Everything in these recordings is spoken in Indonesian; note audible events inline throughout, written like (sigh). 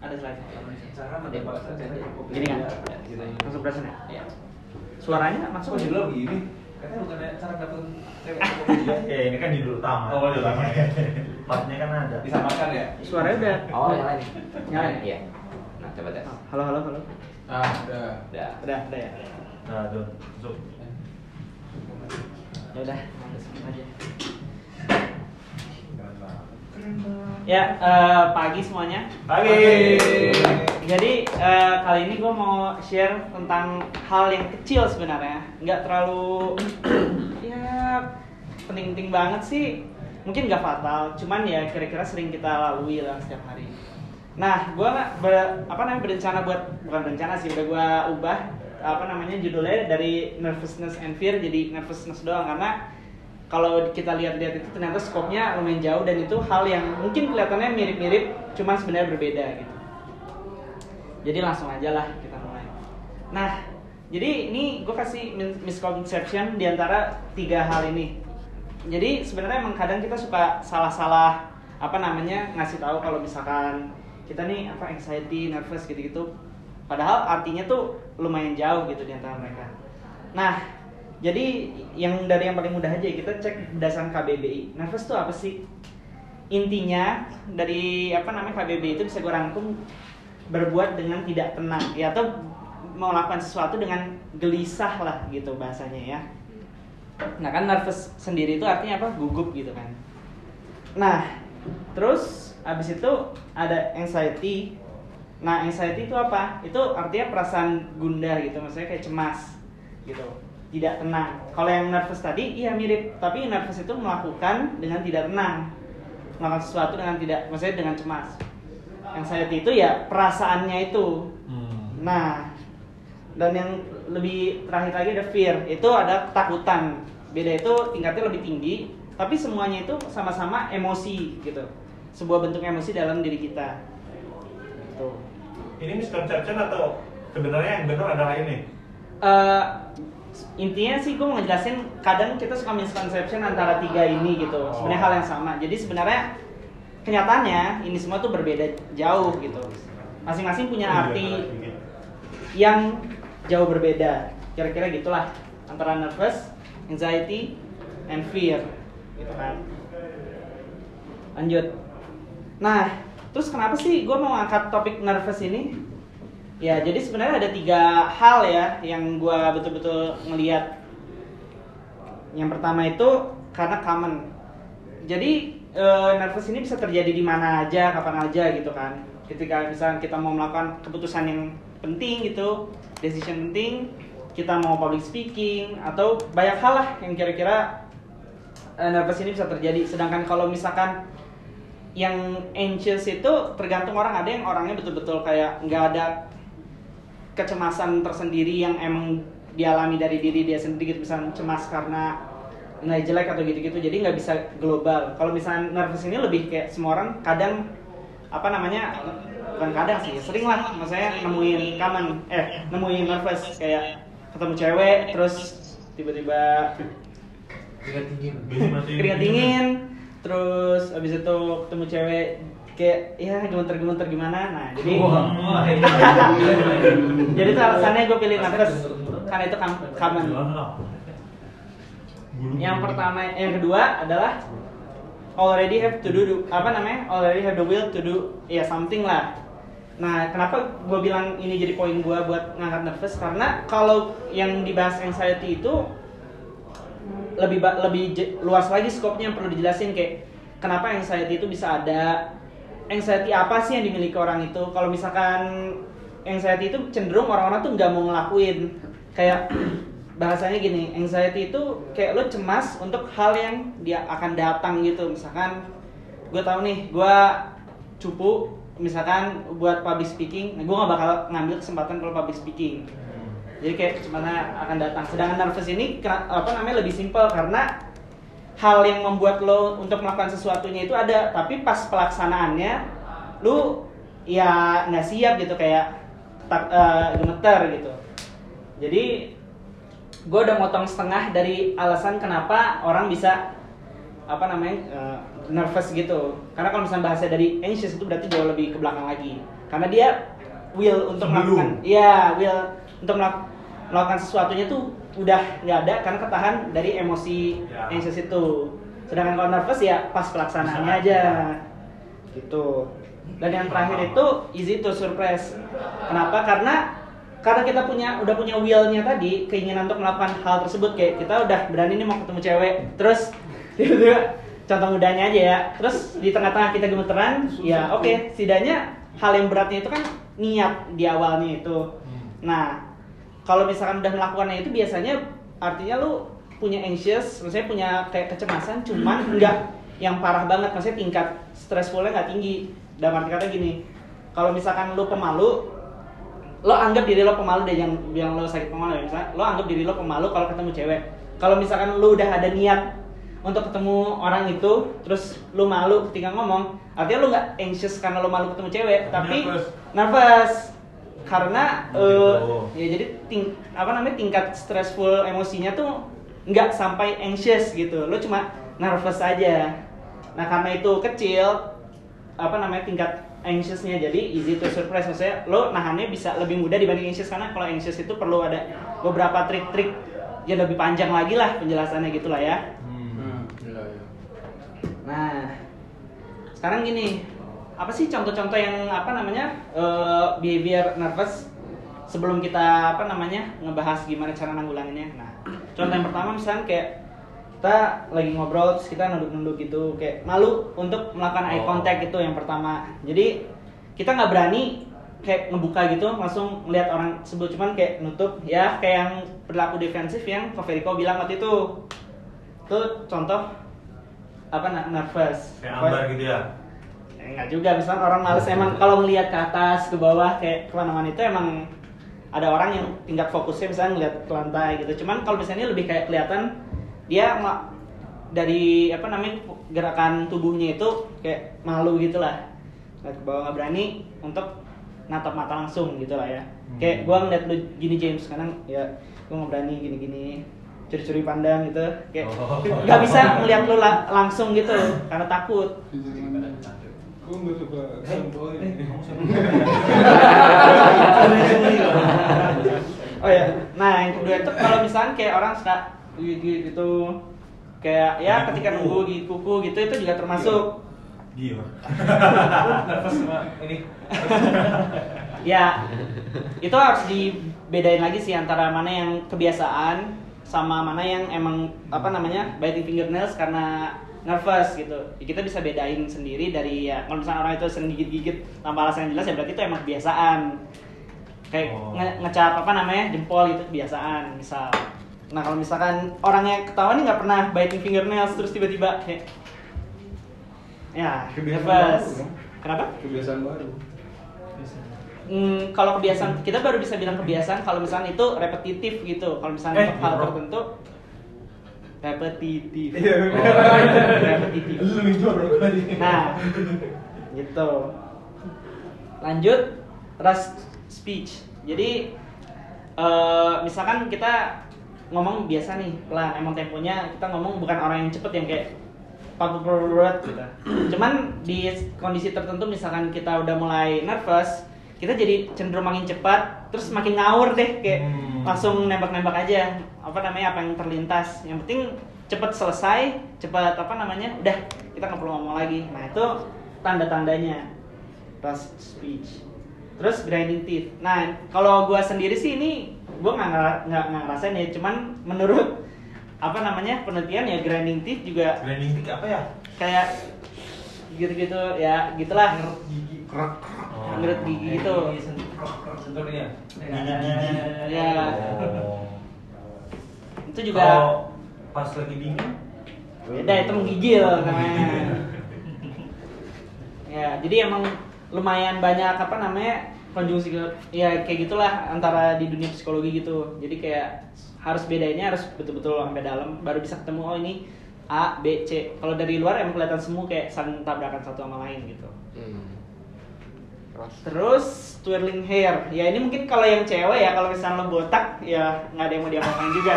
Ada slide. Cara saja. Gini kan? Ya. Langsung present ya? Iya. Suaranya masuk lo begini? Katanya bukan cara media. (laughs) Ya ini kan judul utama. Oh, judul utama. Partnya kan ada. Disamakan ya? Suaranya udah. Oh, nyala nih. Nyala. Iya. Nah, coba tes. Halo, halo, halo. Ah, udah. Udah. Udah, udah ya. Nah, Don, zoom. Ya udah, langsung aja. Ya, eh, pagi semuanya. Pagi. Jadi eh, kali ini gue mau share tentang hal yang kecil sebenarnya, nggak terlalu (clears throat) ya penting-penting banget sih. Mungkin nggak fatal, cuman ya kira-kira sering kita lalui lah setiap hari. Nah, gue ber, apa namanya berencana buat bukan berencana sih, udah gue ubah apa namanya judulnya dari nervousness and fear jadi nervousness doang karena kalau kita lihat-lihat itu ternyata skopnya lumayan jauh dan itu hal yang mungkin kelihatannya mirip-mirip, cuman sebenarnya berbeda gitu. Jadi langsung aja lah kita mulai. Nah, jadi ini gue kasih misconception di antara tiga hal ini. Jadi sebenarnya emang kadang kita suka salah-salah apa namanya ngasih tahu kalau misalkan kita nih apa anxiety, nervous gitu-gitu. Padahal artinya tuh lumayan jauh gitu di antara mereka. Nah, jadi yang dari yang paling mudah aja kita cek berdasarkan KBBI. Nervous tuh apa sih? Intinya dari apa namanya KBBI itu bisa gue rangkum berbuat dengan tidak tenang ya atau melakukan sesuatu dengan gelisah lah gitu bahasanya ya. Nah kan nervous sendiri itu artinya apa? Gugup gitu kan. Nah terus abis itu ada anxiety. Nah anxiety itu apa? Itu artinya perasaan gundah gitu, maksudnya kayak cemas gitu, tidak tenang. Kalau yang nervous tadi iya mirip, tapi nervous itu melakukan dengan tidak tenang, melakukan sesuatu dengan tidak, maksudnya dengan cemas. Anxiety itu ya perasaannya itu. Hmm. Nah, dan yang lebih terakhir lagi ada fear, itu ada ketakutan. Beda itu tingkatnya lebih tinggi, tapi semuanya itu sama-sama emosi gitu. Sebuah bentuk emosi dalam diri kita. Tuh. Ini misconception atau sebenarnya yang benar adalah ini? Eh, intinya sih gue mau ngejelasin kadang kita suka misconception antara tiga ini gitu. Oh. Sebenarnya hal yang sama. Jadi sebenarnya kenyataannya ini semua tuh berbeda jauh gitu. Masing-masing punya iya, arti yang jauh berbeda. Kira-kira gitulah antara nervous, anxiety, and fear. Gitu kan. Lanjut. Nah, terus kenapa sih gue mau angkat topik nervous ini? Ya, jadi sebenarnya ada tiga hal ya yang gue betul-betul ngeliat. Yang pertama itu karena common. Jadi eh, nervous ini bisa terjadi di mana aja, kapan aja gitu kan. Ketika misalnya kita mau melakukan keputusan yang penting gitu, decision penting, kita mau public speaking atau banyak hal lah yang kira-kira eh, nervous ini bisa terjadi. Sedangkan kalau misalkan yang anxious itu tergantung orang ada yang orangnya betul-betul kayak nggak ada kecemasan tersendiri yang emang dialami dari diri dia sendiri gitu. Misalnya cemas karena nilai jelek atau gitu-gitu jadi nggak bisa global. Kalau misalnya nervous ini lebih kayak semua orang kadang apa namanya bukan kadang sih sering lah. Maksudnya nemuin common eh nemuin nervous kayak ketemu cewek terus tiba-tiba Keringat dingin. (laughs) Keringat dingin terus abis itu ketemu cewek kayak ya gemeter-gemeter gimana? Nah jadi Wah, jadi itu alasannya gue pilih nervous karena itu common. Yang pertama yang kedua adalah already have to do apa namanya already have the will to do ya something lah. Nah kenapa gue bilang ini jadi poin gue buat ngangkat nervous karena kalau yang dibahas anxiety itu lebih lebih luas lagi skopnya yang perlu dijelasin kayak kenapa anxiety itu bisa ada anxiety apa sih yang dimiliki orang itu? Kalau misalkan anxiety itu cenderung orang-orang tuh nggak mau ngelakuin. Kayak bahasanya gini anxiety itu kayak lo cemas untuk hal yang dia akan datang gitu. Misalkan gue tahu nih gue cupu misalkan buat public speaking gue nggak bakal ngambil kesempatan kalau public speaking. Jadi kayak kecepatannya akan datang. Sedangkan nervous ini apa namanya lebih simpel karena hal yang membuat lo untuk melakukan sesuatunya itu ada tapi pas pelaksanaannya lu ya nggak siap gitu kayak tak eh, gemeter gitu. Jadi gue udah motong setengah dari alasan kenapa orang bisa apa namanya eh, nervous gitu. Karena kalau misalnya bahasa dari anxious itu berarti jauh lebih ke belakang lagi. Karena dia will untuk Sebelum. melakukan iya will untuk melak- melakukan sesuatunya tuh udah nggak ada karena ketahan dari emosi Ya. anxious itu. Sedangkan kalau nervous ya pas pelaksanaannya aja. gitu. Dan yang terakhir itu easy to surprise. Kenapa? Karena karena kita punya udah punya willnya tadi keinginan untuk melakukan hal tersebut. Kayak kita udah berani nih mau ketemu cewek terus (laughs) tiba-tiba contoh mudahnya aja ya. Terus di tengah-tengah kita gemeteran ya oke setidaknya hal yang beratnya itu kan niat di awalnya itu. Nah kalau misalkan udah melakukannya itu biasanya artinya lu punya anxious maksudnya punya kayak kecemasan cuman enggak yang parah banget maksudnya tingkat stressfulnya nggak tinggi. Dalam arti kata gini kalau misalkan lu pemalu lo anggap diri lo pemalu deh yang yang lo sakit pemalu ya. Misalnya lo anggap diri lo pemalu kalau ketemu cewek. Kalau misalkan lo udah ada niat untuk ketemu orang itu terus lo malu ketika ngomong artinya lo nggak anxious karena lo malu ketemu cewek tapi Nervous. nervous karena Oh, eh, gitu. ya jadi ting apa namanya tingkat stressful emosinya tuh nggak sampai anxious gitu. Lo cuma nervous aja. Nah karena itu kecil apa namanya tingkat anxiousnya jadi easy to surprise maksudnya lo nahannya bisa lebih mudah dibanding anxious karena kalau anxious itu perlu ada beberapa trik-trik yang lebih panjang lagi lah penjelasannya gitu lah ya. Hmm. nah sekarang gini apa sih contoh-contoh yang apa namanya eh, behavior nervous sebelum kita apa namanya ngebahas gimana cara nanggulanginnya nah contoh yang pertama misalnya kayak kita lagi ngobrol terus kita nunduk-nunduk gitu kayak malu untuk melakukan eye Oh. contact itu yang pertama jadi kita nggak berani kayak ngebuka gitu langsung ngeliat orang sebelum cuman kayak nutup ya kayak yang perilaku defensif yang Ko Veriko bilang waktu itu itu contoh apa nervous Kayak ambar gitu ya. Eh, enggak juga misalnya orang males. Emang kalau ngelihat ke atas ke bawah kayak ke mana-mana itu emang ada orang yang tingkat fokusnya misalnya ngelihat ke lantai gitu. Cuman kalau misalnya lebih kayak kelihatan dia dari apa namanya gerakan tubuhnya itu kayak malu gitu lah ngeliat ke bawah nggak berani untuk natap mata langsung gitu lah ya kayak gua ngeliat lu gini James sekarang ya gua nggak berani gini-gini curi-curi pandang gitu. Kayak Oh. nggak bisa ngeliat lu la- langsung gitu karena takut Gue nggak suka sampel ini. Oh ya, nah yang kedua itu kalau misalnya kayak orang suka gitu, kayak ya ketika kuku. nunggu gigit kuku gitu itu juga termasuk. Gila. (laughs) Nervous sama ini. (laughs) Ya, itu harus dibedain lagi sih antara mana yang kebiasaan sama mana yang emang apa namanya biting fingernails karena nervous gitu. Ya, kita bisa bedain sendiri dari ya kalau misalnya orang itu sering gigit-gigit tanpa alasan yang jelas ya berarti itu emang kebiasaan. Kayak Oh. nge- ngecap apa namanya jempol itu kebiasaan misal. Nah kalau misalkan orangnya ketahuan nih nggak pernah biting fingernails terus tiba-tiba kayak ya Kebiasaan nervous. baru, dong. Kenapa? Kebiasaan baru. Hmm, kalau kebiasaan kita baru bisa bilang kebiasaan kalau misalnya itu repetitif gitu. Kalau misalnya Eh, hal bro. tertentu repetitif. (laughs) Iya, Oh, repetitif. Lu jorok tadi. Nah, gitu. Lanjut rush speech. Jadi eh, misalkan kita ngomong biasa nih pelan, emang temponya kita ngomong bukan orang yang cepet yang kayak papat gitu. Cuman di kondisi tertentu misalkan kita udah mulai nervous, kita jadi cenderung makin cepat, terus makin ngawur deh kayak Hmm. langsung nembak-nembak aja apa namanya apa yang terlintas. Yang penting cepet selesai, cepat apa namanya, udah kita nggak perlu ngomong lagi. Nah itu tanda-tandanya rush speech. Terus grinding teeth. Nah kalau gua sendiri sih ini gua nggak nggak nggak ngerasain ya, cuman menurut apa namanya penelitian ya grinding teeth juga Grinding tick apa ya? kayak gitu-gitu ya gitulah Gigi. Krek. ngerut gigi gitu Gigi sentuh sentuh dia. Gigi-gigi. ya Oh. itu juga Kalau pas lagi dingin beda itu menggigil namanya ya jadi emang lumayan banyak apa namanya konjungsi ya kayak gitulah antara di dunia psikologi gitu jadi kayak harus bedainnya harus betul-betul sampai dalam baru bisa ketemu oh ini A B C kalau dari luar emang kelihatan semua kayak saling tabrakan satu sama lain gitu Hmm. Terus. Terus twirling hair. Ya ini mungkin kalau yang cewek ya kalau misalnya lo botak ya nggak ada yang mau diapain juga.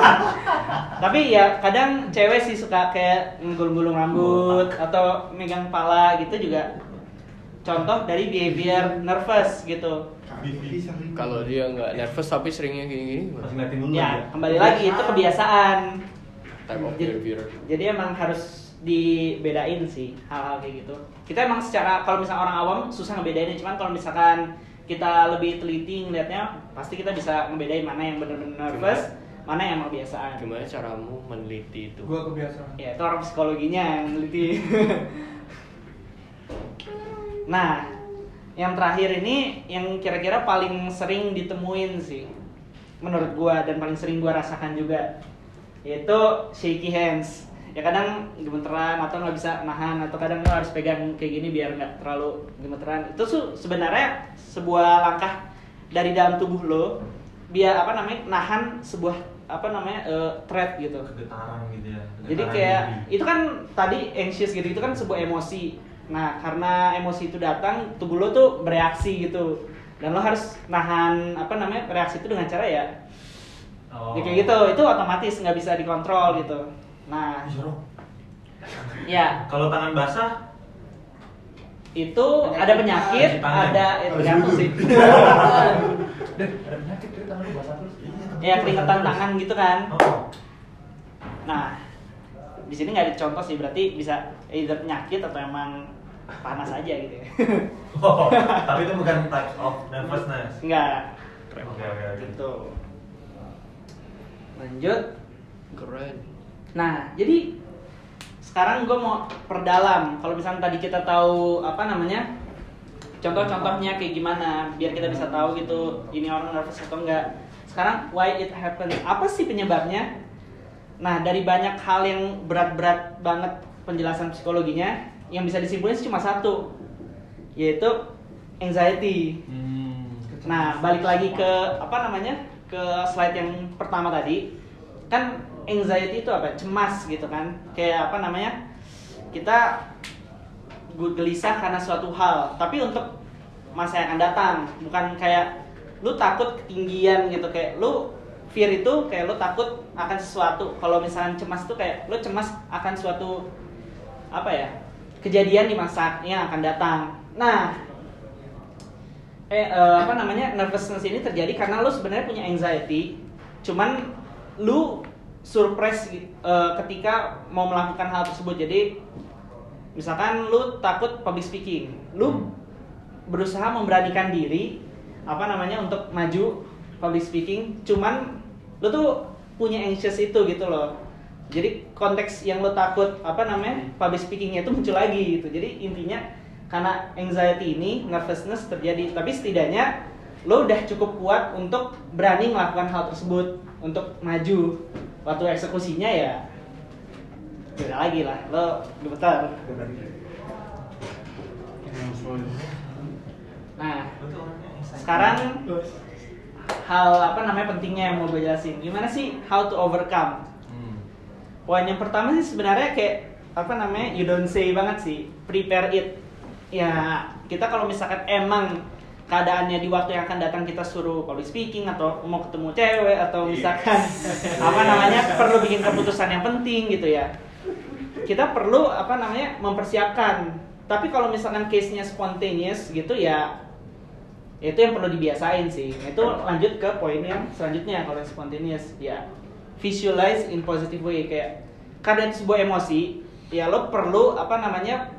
(laughs) Tapi ya kadang cewek sih suka kayak ngulung-gulung rambut atau megang kepala gitu juga. Contoh dari behavior nervous gitu. Kalau dia nggak nervous tapi seringnya gini-gini Ya kembali lagi itu kebiasaan. Type of Jadi, jadi emang harus dibedain sih hal-hal kayak gitu. Kita emang secara kalau misalnya orang awam susah ngebedainnya, cuman kalau misalkan kita lebih teliti ngeliatnya, pasti kita bisa ngebedain mana yang benar-benar nervous, mana yang emang kebiasaan. Gimana caramu meneliti itu? Gua kebiasaan. Ya itu orang psikologinya yang neliti. (laughs) nah, yang terakhir ini yang kira-kira paling sering ditemuin sih, menurut gua dan paling sering gua rasakan juga, yaitu shaky hands. Ya kadang gemeteran atau nggak bisa nahan atau kadang lo harus pegang kayak gini biar nggak terlalu gemeteran. Itu tuh sebenarnya sebuah langkah dari dalam tubuh lo biar apa namanya nahan sebuah apa namanya eh, threat gitu. Gitu ya. Jadi kayak diri. itu kan tadi anxious gitu itu kan sebuah emosi. Nah karena emosi itu datang tubuh lo tuh bereaksi gitu dan lo harus nahan apa namanya reaksi itu dengan cara ya, Oh. ya kayak gitu itu otomatis nggak bisa dikontrol gitu. Nah ya Kalau tangan basah itu ada penyakit, tangan. ada itu sih. (laughs) Dan ada penyakit dari tangan basah terus. ya keringetan tangan gitu kan. Oh. Nah di sini nggak ada contoh sih berarti bisa either penyakit atau emang panas aja gitu ya. (laughs) Oh, tapi itu bukan type of nervousness. Enggak. Oke oke oke. gitu lanjut Keren. Nah jadi sekarang gue mau perdalam. Kalau misalnya tadi kita tahu apa namanya contoh-contohnya kayak gimana biar kita bisa tahu gitu ini orang nervous atau enggak. Sekarang why it happen apa sih penyebabnya? Nah dari banyak hal yang berat-berat banget penjelasan psikologinya yang bisa disimpulin cuma satu yaitu anxiety. Nah, balik lagi ke apa namanya? Ke slide yang pertama tadi. Kan anxiety itu apa? Cemas gitu kan. Kayak apa namanya? Kita gelisah karena suatu hal, tapi untuk masa yang akan datang, bukan kayak lu takut ketinggian gitu kayak lu fear itu kayak lu takut akan sesuatu. Kalau misalnya cemas itu kayak lu cemas akan suatu apa ya? kejadian di masa yang akan datang. Nah, eh eh, apa namanya nervousness ini terjadi karena lu sebenarnya punya anxiety cuman lu surprise eh, ketika mau melakukan hal tersebut. Jadi misalkan lu takut public speaking lu berusaha memberanikan diri apa namanya untuk maju public speaking cuman lu tuh punya anxious itu gitu loh. Jadi konteks yang lu takut apa namanya public speakingnya itu muncul lagi gitu. Jadi intinya karena anxiety ini nervousness terjadi tapi setidaknya lo udah cukup kuat untuk berani melakukan hal tersebut untuk maju waktu eksekusinya ya beda lagi lah. Lo gemetar nah sekarang hal apa namanya pentingnya yang mau gue jelasin? Gimana sih how to overcome? Hmm. Poin yang pertama sih sebenarnya kayak apa namanya you don't say banget sih. Prepare it. Ya kita kalau misalkan emang keadaannya di waktu yang akan datang kita suruh public speaking atau mau ketemu cewek atau misalkan (laughs) apa namanya perlu bikin keputusan yang penting gitu ya. Kita perlu apa namanya mempersiapkan. Tapi kalau misalkan case nya spontaneous gitu ya itu yang perlu dibiasain sih. Itu lanjut ke poin yang selanjutnya kalau yang spontaneous ya. Visualize in positive way kayak karena itu sebuah emosi ya lo perlu apa namanya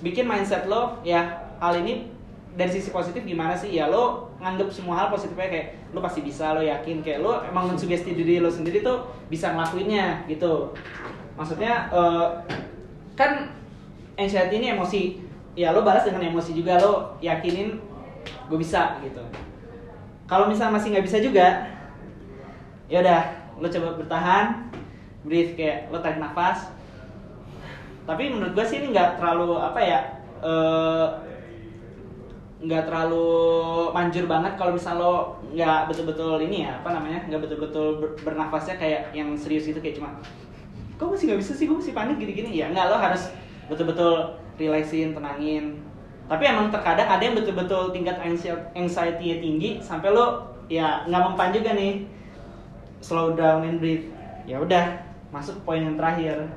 bikin mindset lo ya hal ini dari sisi positif gimana sih? Ya lo nganggep semua hal positifnya kayak lo pasti bisa lo yakin kayak lo emang mensugesti diri lo sendiri tuh bisa ngelakuinnya gitu. Maksudnya eh, kan anxiety ini emosi. Ya lo balas dengan emosi juga lo yakinin gue bisa gitu. Kalau misalnya masih nggak bisa juga ya udah lo coba bertahan breathe kayak lo tarik nafas. Tapi menurut gue sih ini nggak terlalu apa ya eh, nggak terlalu manjur banget kalau misal lo nggak betul-betul ini ya apa namanya nggak betul-betul ber- bernafasnya kayak yang serius itu kayak cuma kok masih nggak bisa sih? Gue masih panik? gini-gini. Ya nggak lo harus betul-betul relaxin tenangin. Tapi emang terkadang ada yang betul-betul tingkat anxi- anxiety-nya tinggi sampai lo ya nggak mempan juga nih. Slow down and breathe. Ya udah masuk poin yang terakhir.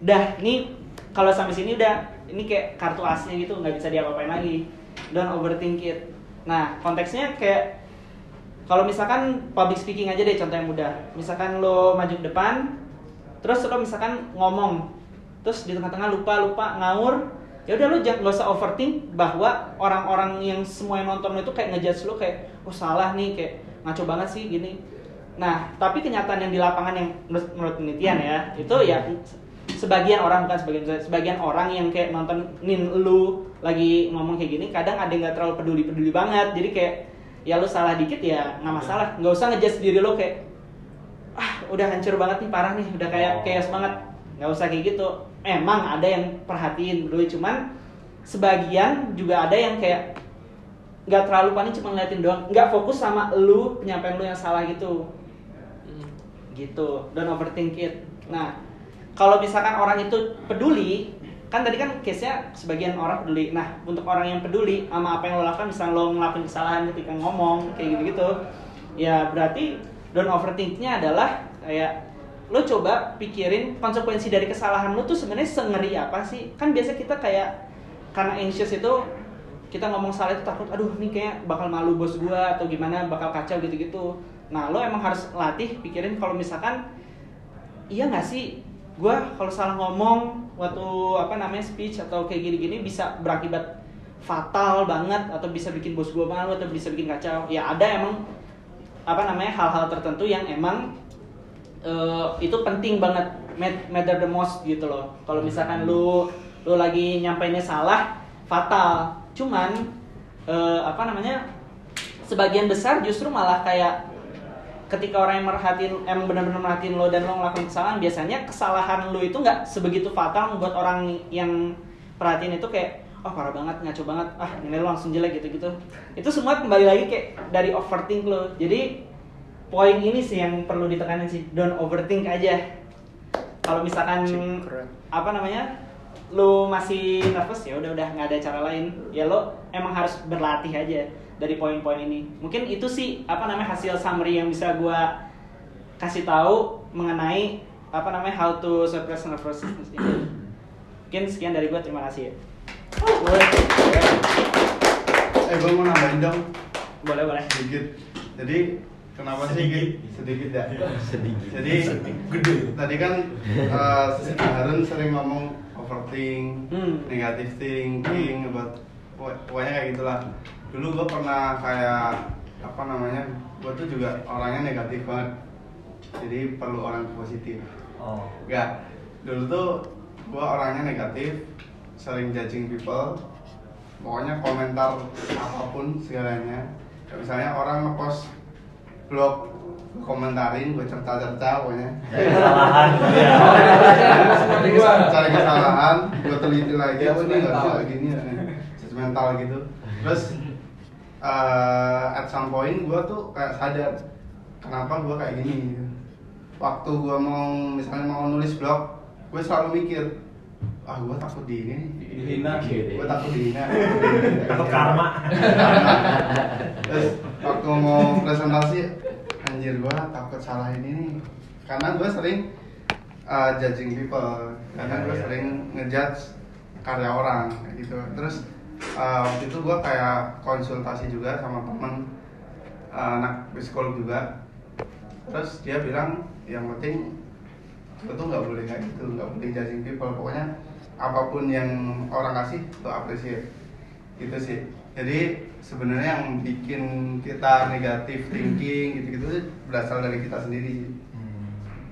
Udah nih kalau sampai sini udah ini kayak kartu asnya gitu nggak bisa diapa-apain lagi don't overthink it nah konteksnya kayak kalau misalkan public speaking aja deh contoh yang mudah. Misalkan lo maju ke depan terus lo misalkan ngomong terus di tengah-tengah lupa lupa ngawur ya udah lo jangan usah overthink bahwa orang-orang yang semua yang nonton itu kayak ngejudge lo kayak oh salah nih kayak ngaco banget sih gini. Nah tapi kenyataan yang di lapangan yang menurut, menurut penelitian ya itu ya sebagian orang bukan sebagian sebagian orang yang kayak nontonin lu lagi ngomong kayak gini kadang ada yang nggak terlalu peduli peduli banget. Jadi kayak ya lu salah dikit ya nggak masalah. Nggak usah ngejudge diri lo kayak ah udah hancur banget nih parah nih udah kayak Oh. chaos banget. Nggak usah kayak gitu. Emang ada yang perhatiin dulu cuman sebagian juga ada yang kayak nggak terlalu panik cuma ngeliatin doang. Nggak fokus sama lu penyampaian lu yang salah gitu. Hmm. gitu. Don't overthink it. Nah kalau misalkan orang itu peduli kan tadi kan case nya sebagian orang peduli. Nah untuk orang yang peduli sama apa yang lo lakukan misalnya lo ngelakuin kesalahan ketika ngomong kayak gitu gitu ya berarti don't overthinknya adalah kayak lo coba pikirin konsekuensi dari kesalahan lo tuh sebenarnya sengeri apa sih? Kan biasa kita kayak karena anxious itu kita ngomong salah itu takut aduh ini kayak bakal malu bos gua atau gimana bakal kacau gitu-gitu. Nah lo emang harus latih pikirin kalau misalkan iya nggak sih gua kalau salah ngomong waktu apa namanya speech atau kayak gini-gini bisa berakibat fatal banget atau bisa bikin bos gua malu atau bisa bikin kacau. Ya ada emang apa namanya hal-hal tertentu yang emang eh, itu penting banget mat- matter the most gitu loh. Kalau misalkan lu lu lagi nyampeinnya salah fatal. Cuman eh, apa namanya sebagian besar justru malah kayak ketika orang yang merhatiin emang benar-benar merhatiin lo dan lo ngelakuin kesalahan biasanya kesalahan lo itu nggak sebegitu fatal buat orang yang perhatiin itu kayak oh parah banget ngaco banget. Ah nilai lo langsung jelek gitu gitu itu semua kembali lagi kayak dari overthink lo. Jadi poin ini sih yang perlu ditekanin sih. Don't overthink aja. Kalau misalkan apa namanya lo masih nervous ya udah udah nggak ada cara lain. Ya lo emang harus berlatih aja dari poin-poin ini mungkin itu sih apa namanya hasil summary yang bisa gua kasih tahu mengenai apa namanya how to suppress nervousness ini mungkin sekian dari gua terima kasih ya Eh, gue mau nambahin dong boleh boleh sedikit. Jadi kenapa sih Sedikit. sedikit ya? Sedikit. Jadi Gede. tadi kan eh, Harun sering ngomong overthink, Hmm. negative thinking, about pokok- pokoknya kayak gitulah. Dulu gue pernah kayak apa namanya? Gue tuh juga orangnya negatif banget. Jadi perlu orang positif. Oh. Enggak. Dulu tuh gua orangnya negatif, sering judging people. Pokoknya komentar apa pun segalanya. Kayak misalnya orang ngepost blog gua komentarin, gue cerita-cerita pokoknya. Kesalahan. Cari kesalahan, cari kesalahan, gue teliti lagi, oh ini nggak bisa gini ya, judgmental gitu. Terus eh, at some point gue tuh kayak sadar kenapa gue kayak gini. gitu. Waktu gue mau misalnya mau nulis blog, gue selalu mikir, ah gue takut di ini, Dihina. gue takut dihina. Takut karma. Terus waktu mau presentasi, anjir gue takut salah ini nih. Karena gue sering uh, judging people, karena Iya, gue iya. sering ngejudge karya orang kayak gitu. Terus uh, waktu itu gue kayak konsultasi juga sama temen uh, anak psikolog juga. Terus dia bilang yang penting tuh nggak boleh kayak gitu, nggak boleh judging people. Pokoknya apa pun yang orang kasih tuh appreciate. Gitu sih. Jadi sebenarnya yang bikin kita negatif thinking gitu-gitu berasal dari kita sendiri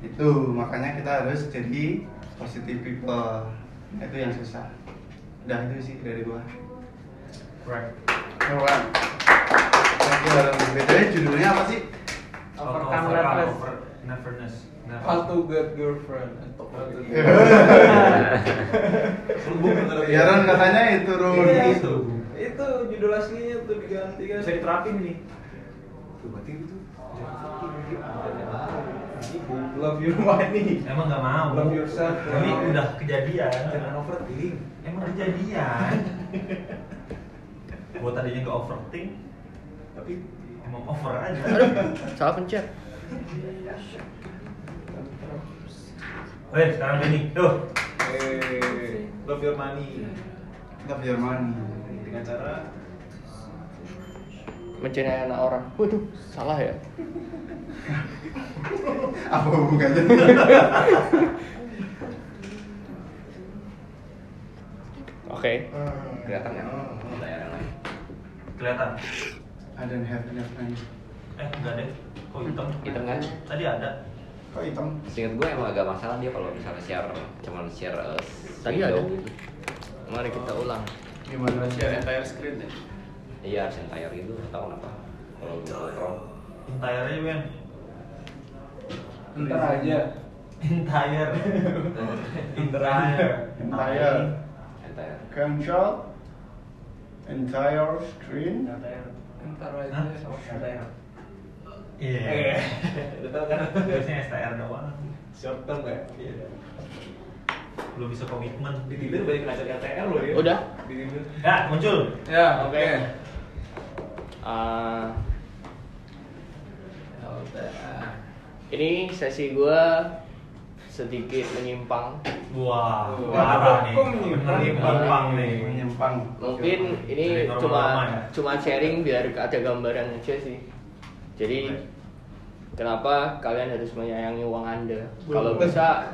itu makanya kita harus jadi positive people. Nah, itu yang susah. Udah itu sih dari gua Right. You Alan. BTW judulnya apa sih? Overcome Nervousness. Nervous. How to get girlfriend and talk about it. (laughs) Bener. Ya Ron katanya itu Ron Iya. itu. Itu judul aslinya tuh diganti kan. Bisa diterapin nih. Tuh, berarti itu. Love your money. Emang nggak mau. Love yourself. Ini udah kejadian. Jangan overthink. Emang kejadian. (laughs) Gua tadinya nggak overthink, tapi emang over aja. Salah pencet. Oke, sekarang ini, tuh. Eh, love your money. Love your money. Dengan cara Mencintai anak orang. Waduh, salah ya. (laughs) Apa hubungannya? Oke. Kelihatan nggak? Yang. Kelihatan. I don't have enough money. Eh, enggak deh. Kok hitam? Hitam kan? Tadi ada. Kok hitam? Seingat gue emang agak masalah dia kalau misalnya share cuman share eh, Tadi ada. gitu. Mari kita ulang. Gimana? Share entire screen ya. Iya harus entire gitu, tahu kenapa. Kalau lu kontrol. Entire aja, Ben. ntar aja. Entire. Entire. Entire. Entire. Control. Entire screen. Entar Hah? aja. Iya. Tau kan? Biasanya STR doang. Short term ya? Iya. Belum bisa komitmen. Di Tinder banyak ngajar RTL loh ya. Udah. Di Tinder. Ya, muncul. Ya, oke. Ah, Ya udah. ini sesi gua sedikit menyimpang. Wah, parah nih. kok menyimpang? Menyimpang nih. Menyimpang. Mungkin ini cuma ya? cuma sharing biar ada gambaran aja sih. Jadi kenapa kalian harus menyayangi uang Anda? Kalau bisa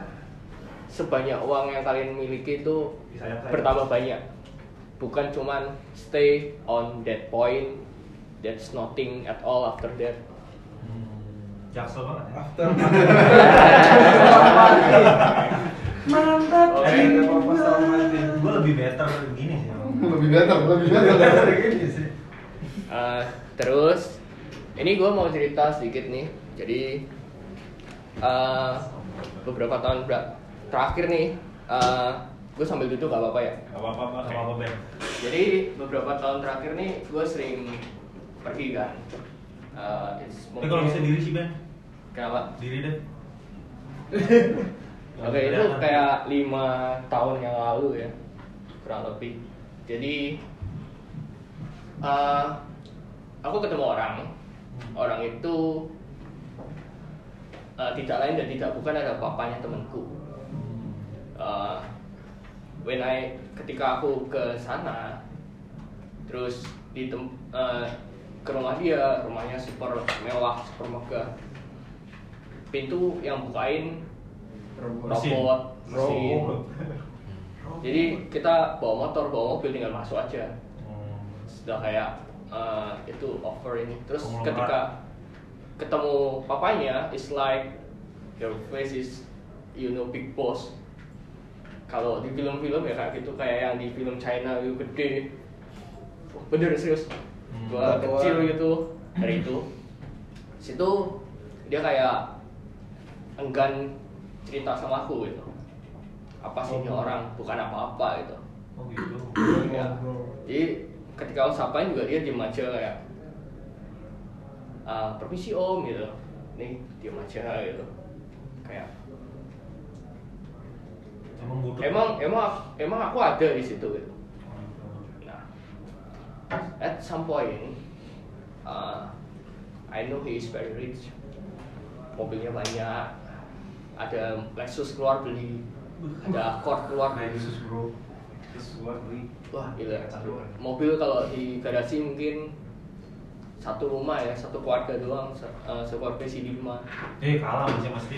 sebanyak uang yang kalian miliki itu Disayang-sayang. bertambah banyak. Bukan cuman stay on that point. That's nothing at all after that. Jaksel banget ya. After (laughs) Oke. Oke, apa-apa. Gue lebih better gini sih. Lebih better, lebih better. Gini sih. Uh, terus ini gue mau cerita sedikit nih. Jadi uh, beberapa tahun terakhir nih, gue sambil duduk gak apa-apa ya. Gak apa-apa, Pak. Sama apa Ben? Jadi beberapa tahun terakhir nih gue sering pergi kan. Uh, it's Tapi kalau bisa diri sih Ben, Kenapa? diri deh. (laughs) Oke itu kayak lima tahun yang lalu ya kurang lebih. Jadi uh, aku ketemu orang, orang itu uh, tidak lain dan tidak bukan ada papanya temanku. Uh, when I ketika aku ke sana, terus di tem, uh, ke rumah dia, rumahnya super mewah, super megah. Pintu yang bukain robot, mesin. Robot. Jadi kita bawa motor, bawa mobil tinggal masuk aja. Hmm. Sudah kayak uh, itu offer ini. Terus ketika ketemu papanya, it's like your face is you know big boss. Kalau di film-film ya kayak gitu kayak yang di film China itu gede. Bener serius. Gua Batuan. kecil gitu dari itu. Situ dia kayak enggan cerita sama aku gitu. Apa sih ini Oh. orang? Bukan apa-apa gitu. Oh gitu. Ya. Jadi ketika aku sapain juga dia diem aja kayak "Ah, permisi om gitu. Nih diem aja gitu. Kayak Emang butuh. emang emang emang aku ada di situ gitu. Some point, uh, I know he is very rich. Mobilnya banyak, ada Lexus keluar beli, ada Accord keluar beli. sus bro. Terus gua beli. Wah gila. Mobil kalau di garasi mungkin satu rumah ya, satu keluarga doang, se uh, sekeluarga lima. Eh kalah masih mesti.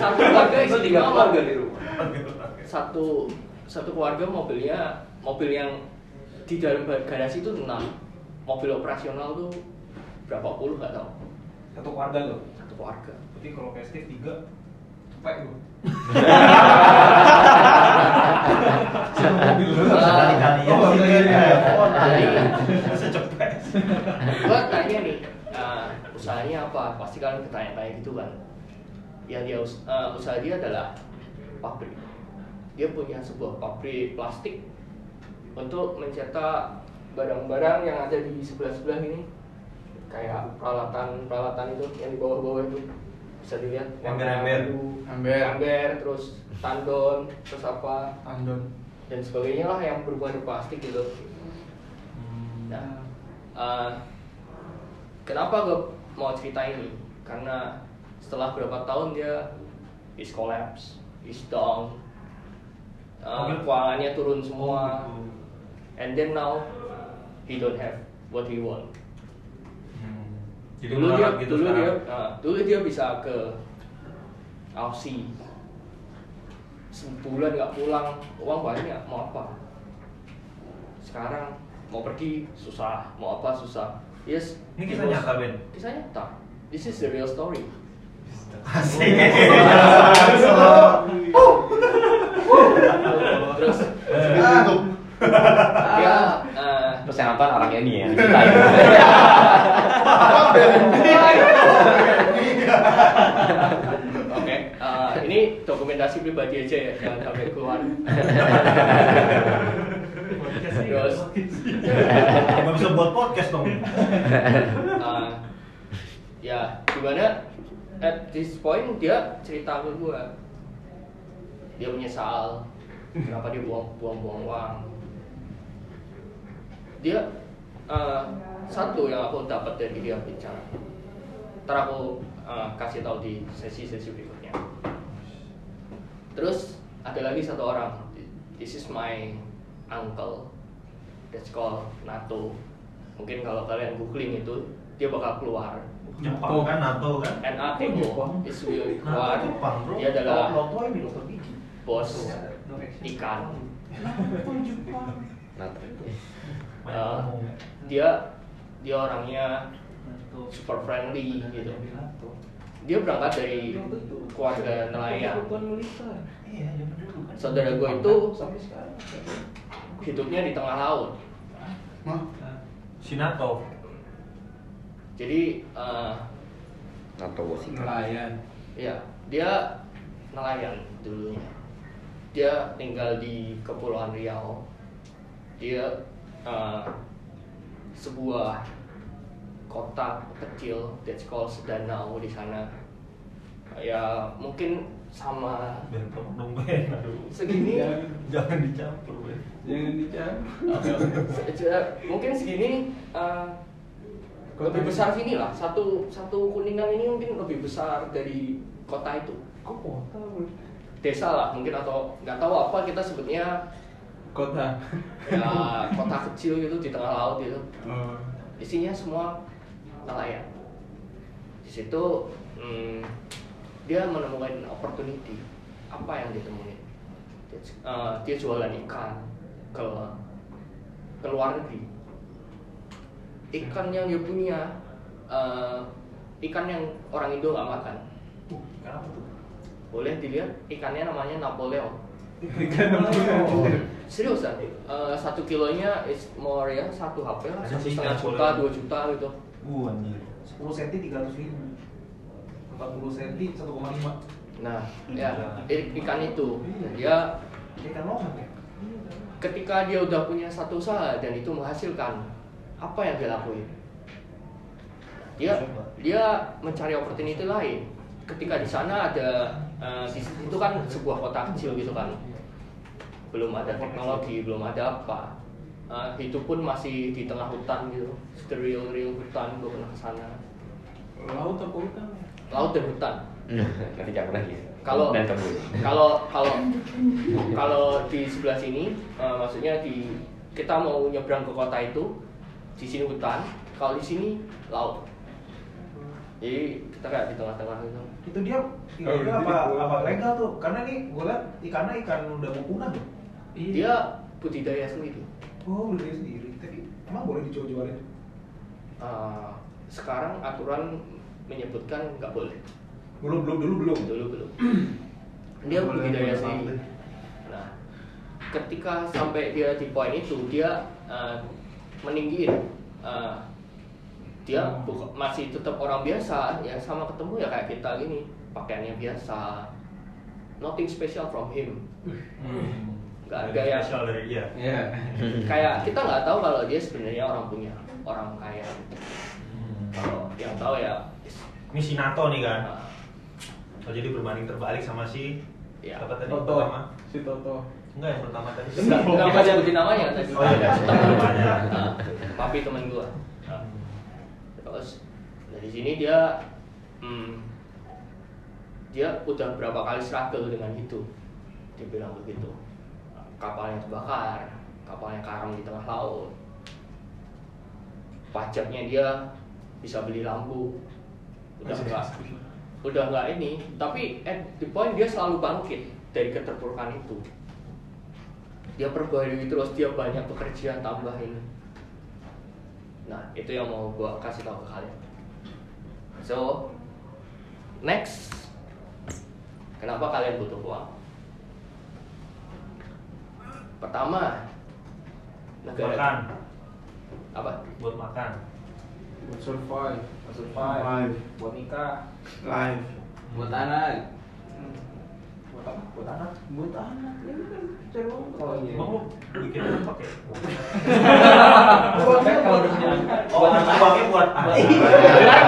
satu keluarga isi keluarga di rumah. Satu satu keluarga mobilnya mobil yang di dalam garasi itu enam. Mobil operasional tuh berapa puluh nggak tahu. Satu keluarga loh. Satu keluarga. Berarti kalau festif tiga, cepet ya. Oh. Oh, Secepet. gua tanya nih uh, usahanya apa pasti kalian bertanya-tanya gitu kan yang dia us- uh, usaha dia adalah pabrik dia punya sebuah pabrik plastik untuk mencetak barang-barang yang ada di sebelah-sebelah ini kayak peralatan peralatan itu yang di bawah-bawah itu bisa dilihat Ember-ember. Ember. ember terus tandon terus apa Tandon. dan sebagainya lah yang berhubungan dengan plastik gitu Hmm. nah eh, kenapa gue mau cerita ini karena setelah berapa tahun dia is collapse is down gitu? keuangannya turun semua Oh, gitu. And then now he don't have what he want. Hmm. Jadi dulu dia gitu dulu dia uh, dulu dia bisa ke Aussie sebulan nggak pulang uang banyak mau apa? Sekarang mau pergi susah. Mau apa susah. Yes Ini kisah nyata, Ben? kisah nyata. This is the real story. Asik. (laughs) terus Dia uh, Terus yang nonton orangnya ini ya, (laughs) diceritain. Oke, eh, ini dokumentasi pribadi aja ya, jangan sampai keluar. Terus, Nggak bisa buat podcast dong. eh, ya gimana? At this point dia cerita ke gue, dia menyesal kenapa dia buang buang buang uang. Dia eh, satu yang aku dapat dari dia bicara. Ntar aku eh, kasih tahu di sesi-sesi berikutnya. Terus ada lagi satu orang. This is my uncle. That's called NATO. Mungkin kalau kalian googling itu dia bakal keluar. Jepang kan, NATO kan? NATO is will keluar. NATO Jepang, bro. Dia adalah gigi. bos ikan. Nah, Eh, dia dia orangnya super friendly gitu. Dia berangkat dari keluarga nelayan. Iya, kan. Saudara gue itu sampai sekarang. hidupnya di tengah laut. Mah, Si NATO. Jadi eh, sih. Nelayan. ya dia nelayan dulunya. Dia tinggal di Kepulauan Riau. Dia eh, sebuah kota kecil that's called Danau di sana. Ya mungkin sama dong Ben. Aduh. segini Jangan dicampur Ben. Jangan dicampur. Mungkin segini eh, lebih besar sini lah satu satu kuningan ini mungkin lebih besar dari kota itu Kok kota? desa lah mungkin atau nggak tahu apa kita sebutnya Kota. ya kota kecil gitu di tengah laut gitu. Oh, isinya semua nelayan. Di situ hmm, dia menemukan opportunity. Apa yang dia temuin dia, eh, dia jualan ikan ke ke luar negeri. Ikan yang dia punya eh, ikan yang orang Indo nggak makan. Uh, boleh dilihat ikannya namanya Napoleon (laughs) Seriusan eh, satu kilonya is more ya satu HP lah satu setengah juta dua juta gitu. Uh, anjir. 10 cm 300 ribu. 40 cm 1,5 Nah, ya i- ikan itu. Dia Ikan lokal ya? ketika dia udah punya satu usaha dan itu menghasilkan apa yang dia lakuin? Dia dia mencari opportunity lain. Ketika di sana ada eh, di situ kan sebuah kota kecil gitu kan, belum ada teknologi, belum ada apa. Eh, itu pun masih di tengah hutan gitu, steril real hutan. Gue pernah ke sana. Laut apa hutan? Laut dan hutan. Nanti jangan lagi. Kalau dan tembus. kalau kalau kalau di sebelah sini eh, maksudnya di kita mau nyebrang ke kota itu di sini hutan kalau di sini laut jadi kita kayak di tengah-tengah gitu Itu dia ilegal apa, apa legal tuh? Karena nih gue liat ikannya ikan udah mau punah tuh dia budidaya sendiri. Oh dia sendiri, tapi emang boleh dijual-jualin? Eh, sekarang aturan menyebutkan nggak boleh. Belum, belum, dulu belum? Dulu belum. Dia Boleh, budidaya boleh sendiri. banget. nah ketika sampai dia di poin itu dia eh, meninggiin. Eh, dia buka- masih tetap orang biasa ya sama ketemu ya kayak kita gini. Pakaiannya biasa. Nothing special from him. Hmm. Nggak ada yang- spesial dari dia. (laughs) kayak kita nggak tahu kalau dia sebenarnya orang punya orang kaya Hmm. yang tahu ya Ini si Nato nih kan. uh, Oh jadi berbanding terbalik sama si ya apa tadi Toto. pertama? Si Toto. Enggak yang pertama tadi. Enggak, enggak usah sebutin namanya tadi. Oh iya, Temen. namanya. Nah, papi temen gua. Nah, Terus dari sini dia hmm, dia udah berapa kali struggle dengan itu. Dia bilang begitu. Kapalnya terbakar, kapalnya karam di tengah laut. Pajaknya dia bisa beli lampu. Udah enggak udah enggak ini, tapi at the point dia selalu bangkit dari keterpurukan itu. Dia perbarui terus dia banyak pekerjaan tambah ini nah itu yang mau gua kasih tahu ke kalian. So next. Kenapa kalian butuh uang pertama negara Makan. apa Buat makan. Buat survive. Survive. buat nikah Live. Buat anak. buat apa buat anak Buat anak. Ya kan cari uang oh iya lu bikin apa pakai? Kalau udah punya anak uangnya buat anak.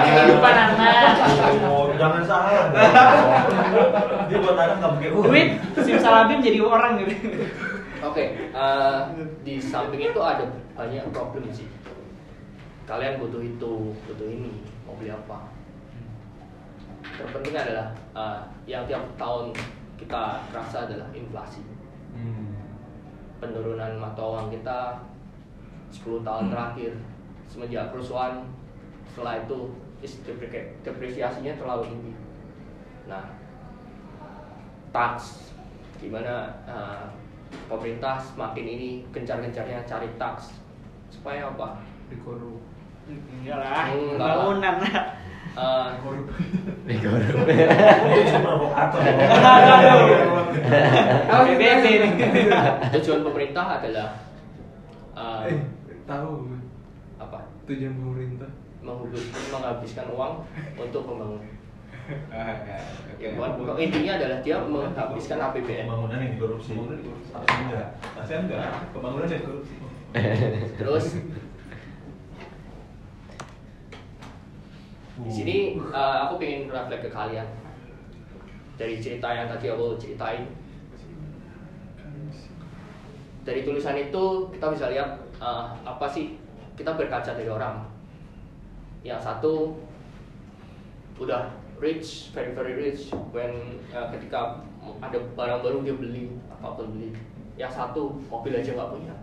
kehidupan anak Oh, jangan salah. (laughs) Dia buat anak nggak pakai duit simsalabim jadi orang gitu Oke, eh, di samping itu ada banyak problem sih. Kalian butuh itu, butuh ini, mau beli apa? Terpenting adalah eh, yang tiap tahun kita rasa adalah inflasi. Penurunan mata uang kita 10 tahun terakhir semenjak kerusuhan setelah itu depresiasinya terlalu tinggi. Nah, tax gimana eh, pemerintah semakin ini gencar-gencarnya cari tax supaya apa? Dikorup. enggak lah Enggak lah. bangunan lah Eh, Itu provokator. BBB nih tujuan pemerintah adalah eh, Eh, tahu apa? tujuan pemerintah. Menghubung- menghabiskan uang untuk pembangunan. (laughs) Ah, Ya, bukan- intinya adalah dia menghabiskan APBN. Pembangunan yang dikorupsi. Pembangunan dikorupsi. Harusnya enggak. Pasti enggak pembangunan yang korupsi (laughs) Terus di sini eh, aku pengen reflect ke kalian dari cerita yang tadi aku ceritain. Dari tulisan itu kita bisa lihat eh, apa sih kita berkaca dari orang. Yang satu udah rich, very very rich when eh, ketika ada barang baru dia beli apa pun beli. Yang satu mobil aja nggak punya,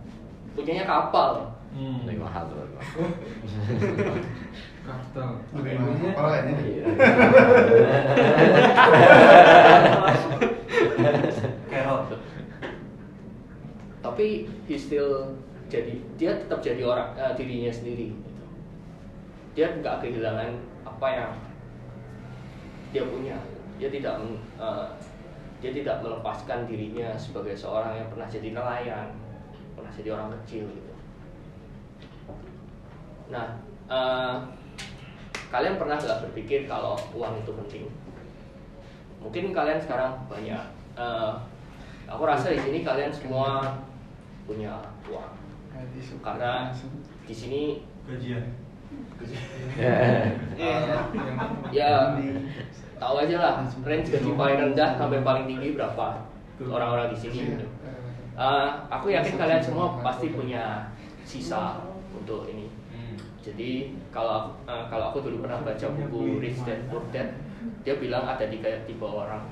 punyanya kapal. Hmm. Lebih mahal tuh. Kartel. Lebih mahal (laughs) apa kayaknya? Iya. (laughs) Tapi he still jadi dia tetap jadi orang eh, dirinya sendiri gitu. dia nggak kehilangan apa yang dia punya. Dia tidak eh, dia tidak melepaskan dirinya sebagai seorang yang pernah jadi nelayan pernah jadi orang kecil gitu. Nah eh, kalian pernah nggak berpikir kalau uang itu penting? Mungkin kalian sekarang banyak eh, aku rasa di sini kalian semua punya uang. Karena di sini Gajian. Iya. (laughs) ya tahu aja lah range gaji paling rendah sampai paling tinggi berapa? Orang-orang di sini. Gitu. Eh, aku yakin kalian semua pasti punya sisa untuk ini. Jadi kalau aku- eh, kalau aku dulu pernah baca buku Rich Dad Poor Dad dia bilang ada tiga tipe orang.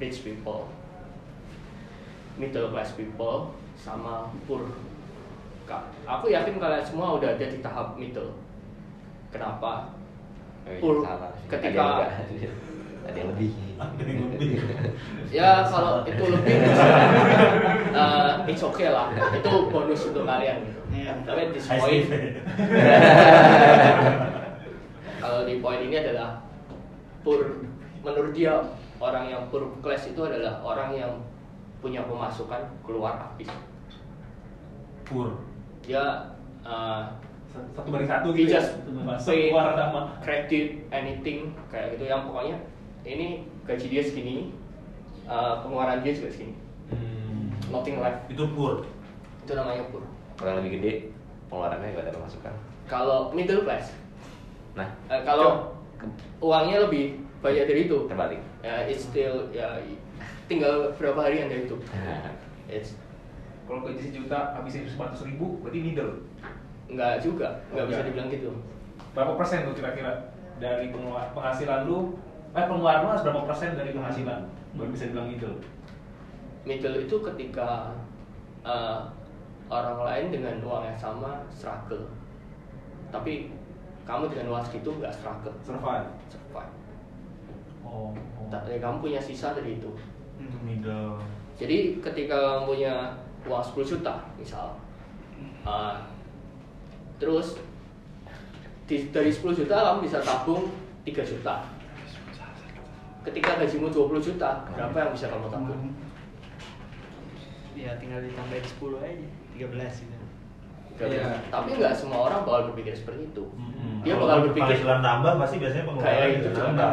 Rich people middle class people sama poor. Aku yakin kalian semua udah ada di tahap middle. Kenapa Poor. Salah. Ketika- Ada yang enggak. (laughs) Ada yang lebih. Ada yang lebih. (laughs) ya kalau itu lebih uh, (laughs) it's okay lah itu bonus untuk kalian Iya. tapi High point kalau di poin ini adalah poor menurut dia orang yang poor class itu adalah orang yang punya pemasukan keluar habis Pur. dia uh, satu banding satu gitu ya. just Masuk, pay keluar sama credit anything kayak gitu. Yang pokoknya ini gaji dia segini uh, pengeluaran dia juga segini. Hmm. nothing left. Itu pur. itu namanya poor Orang lebih gede, pengeluarannya nggak ada pemasukan. kalau middle class. Nah, Eh, kalau uangnya lebih banyak dari itu. Terbalik. ya it's still ya tinggal berapa harian dari itu. (laughs) It's Kalau gaji sejuta habisin seratus ribu, berarti middle. Nggak juga nggak bisa Enggak. dibilang gitu Berapa persen tuh kira-kira dari penghasilan lu? Eh pengeluaran lu harus berapa persen dari penghasilan? Baru bisa dibilang middle. middle itu ketika eh, orang lain dengan uang yang sama struggle tapi kamu dengan uang segitu nggak struggle Survive. survive Oh, tapi kamu punya sisa dari itu itu middle. jadi ketika kamu punya uang 10 juta misal eh, terus di- dari 10 juta kamu bisa tabung 3 juta ketika gajimu 20 juta berapa yang bisa kamu tabung Ya tinggal ditambahin 10 aja, 13 gitu. Iya. Tapi nggak semua orang bakal berpikir seperti itu. Hmm. Dia Kalau bakal berpikir penghasilan tambah pasti biasanya pengeluaran kayak juga itu juga tambah.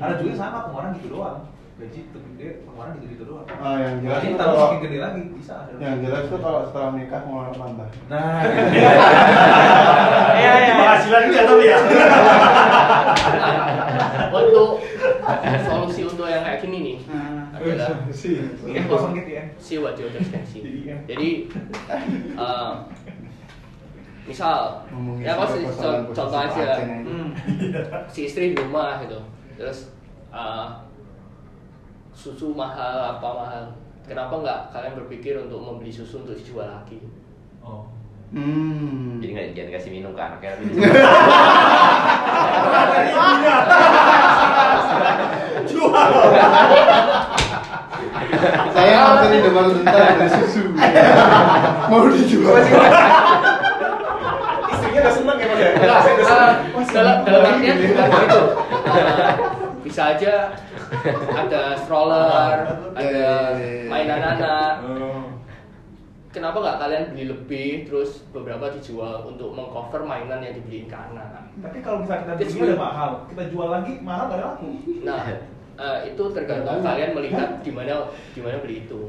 Ada juga sama pengeluaran gitu doang. Gaji tuh gede, pengeluaran gitu-gitu doang. Ah, yang jelas Gaji tambah kalau- makin gede lagi bisa. ada. Yang jelas tuh kalau setelah nikah pengeluaran tambah. Nah, (laughs) Iya, iya. Penghasilan juga tapi ya. (laughs) Untuk solusi untuk yang kayak gini nih Nah, adalah Mungkin kosong gitu ya. see what you sih. Iya. Jadi eh, misal Ngomongin ya co- contoh aja hmm. si istri di rumah gitu terus eh, susu mahal apa mahal kenapa nggak kalian berpikir untuk membeli susu untuk dijual lagi Oh. Hmm. Jadi nggak jangan kasih minum ke anaknya tapi Saya ngantri depan bentar ada susu. Mau dijual. Istrinya udah seneng ya mas ya? Udah eh, dalam dalam artian bukan begitu. (laughs) Bisa aja ada stroller, ada mainan anak. Kenapa nggak kalian beli lebih terus beberapa dijual untuk mengcover mainan yang dibeliin ke anak? Tapi kalau misalnya kita belinya udah mahal, kita jual lagi mahal gak ada laku. Nah, eh, itu tergantung kalian melihat di mana di mana beli itu.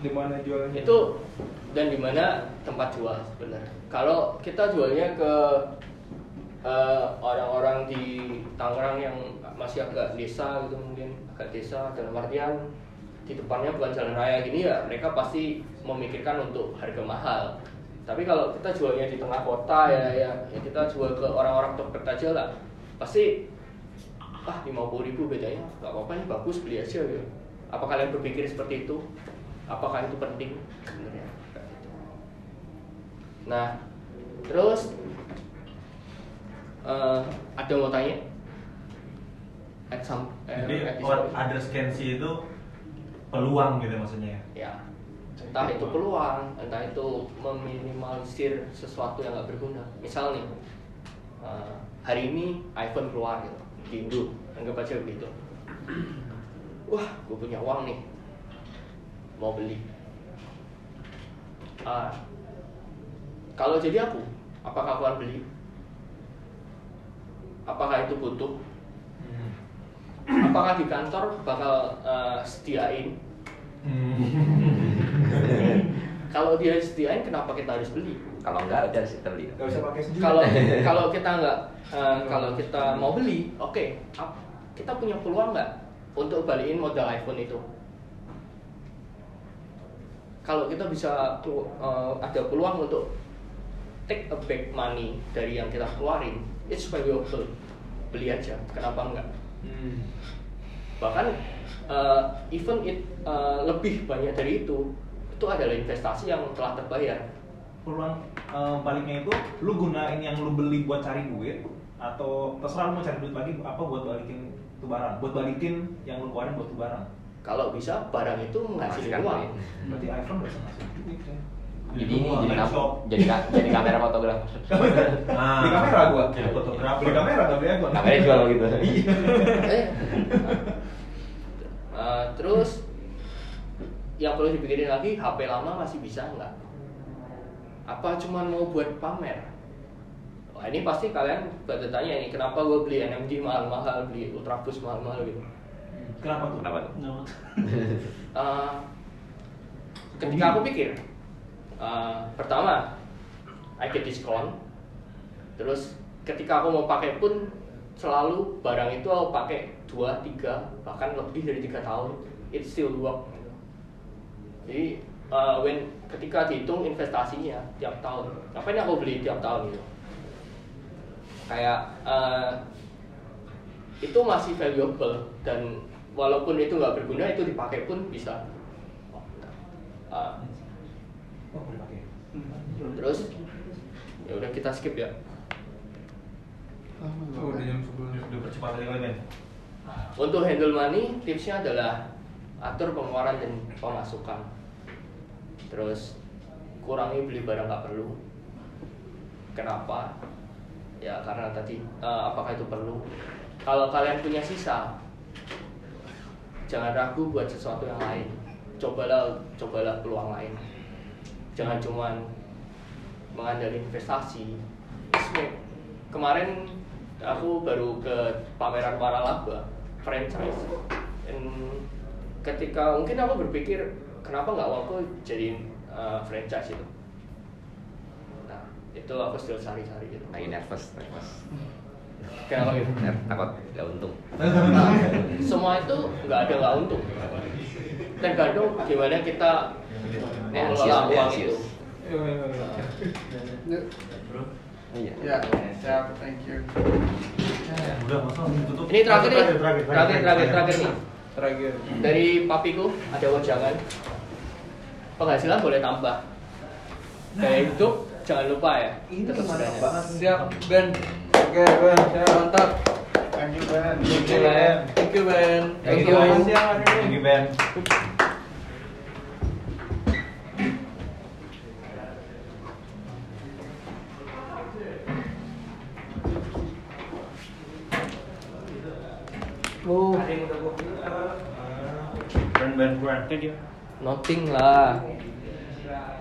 Di mana jualannya? Itu dan di mana tempat jual sebenarnya. Kalau kita jualnya ke eh, orang-orang di Tangerang yang masih agak desa gitu mungkin agak desa dalam artian di depannya bukan jalan raya gini ya mereka pasti memikirkan untuk harga mahal. Tapi kalau kita jualnya di tengah kota ya ya, ya kita jual ke orang-orang terdekat aja lah pasti ah lima puluh ribu bedanya nggak apa-apa ini bagus beli aja gitu. Apa kalian berpikir seperti itu? Apakah itu penting sebenarnya? Gitu. Nah, terus eh, ada yang mau tanya? At some, eh, Jadi at can see itu peluang gitu maksudnya. ya. Entah itu peluang entah itu meminimalisir sesuatu yang nggak berguna. Misal nih eh, hari ini iPhone keluar gitu di Indo anggap aja begitu. (clears throat) Wah gue punya uang nih. Mau beli. Ah, kalau jadi aku apakah aku akan beli? Apakah itu butuh apakah di kantor bakal eh, sediain? (laughs) Kalau dia sediain kenapa kita harus beli? Kalau enggak udah sih terlihat. Gak bisa pakai sendiri. kalau (laughs) kalau kita nggak eh, kalau kita mau beli oke ap- kita punya peluang nggak untuk balikin modal iPhone itu? Kalau kita bisa eh, ada peluang untuk take a back money dari yang kita keluarin it's valuable. Beli aja kenapa enggak bahkan eh, even it eh, lebih banyak dari itu itu adalah investasi yang telah terbayar. Peluang eh, baliknya itu lu gunain yang lu beli buat cari duit atau terserah lu mau cari duit lagi apa buat balikin tuh barang? Buat balikin yang lu keluarin buat tuh barang? Kalau bisa barang itu menghasilkan uang. berarti iPhone bisa ngasih duit ya Jadi ini jadi shop. jadi ka- jadi kamera fotografer. (laughs) Nah, beli kamera gua Jadi fotografer. beli kamera gak beli iPhone Kamera jual gitu. (laughs) Eh. (laughs) Eh, terus yang perlu dipikirin lagi HP lama masih bisa nggak? Apa cuman mau buat pamer? Wah, ini pasti kalian pada tanya ini kenapa gue beli NMG mahal-mahal, beli Ultraboost mahal-mahal gitu. kenapa tuh Kenapa tuh? Eh, ketika aku pikir, eh, pertama, I get discount, terus ketika aku mau pakai pun selalu barang itu aku pakai dua tiga bahkan lebih dari tiga tahun. It still work gitu. jadi uh, when ketika dihitung investasinya tiap tahun. Ngapain aku beli tiap tahun gitu? Kayak uh, itu masih valuable dan walaupun itu nggak berguna itu dipakai pun bisa. Uh, Oh, boleh pakai. terus? Ya udah kita skip ya. Oh, udah jam 10 Udah percepat lagi men. untuk handle money tipsnya adalah atur pengeluaran dan pemasukan. Terus kurangi beli barang nggak perlu. Kenapa? Ya karena tadi eh, apakah itu perlu? Kalau kalian punya sisa jangan ragu buat sesuatu yang lain. Cobalah cobalah peluang lain jangan cuman mengandalkan investasi. Kemarin aku baru ke pameran waralaba franchise. Dan ketika mungkin aku berpikir kenapa nggak aku jadi uh, franchise itu? Nah itu aku still cari-cari gitu. Lagi nervous nervous. Kenapa gitu? Takut gak untung. Nah, semua itu nggak ada nggak untung. Tergantung gimana kita anxious. itu Yo, yo, yo. Yuk. iya Ya, siap, thank you. Udah langsung tutup. ini terakhir nih terakhir, terakhir terakhir nih Terakhir. dari papiku ada wejangan penghasilan boleh tambah gaya hidup jangan lupa ya tetap sederhana Siap, Ben. Oke, Ben. Siap, mantap. Thank you, Ben. Thank you, Ben. Thank you, Ben. Thank you. Thank you Ben. oh. ada yang udah gua pilih brand brand brandnya dia. Nothing lah. Iya.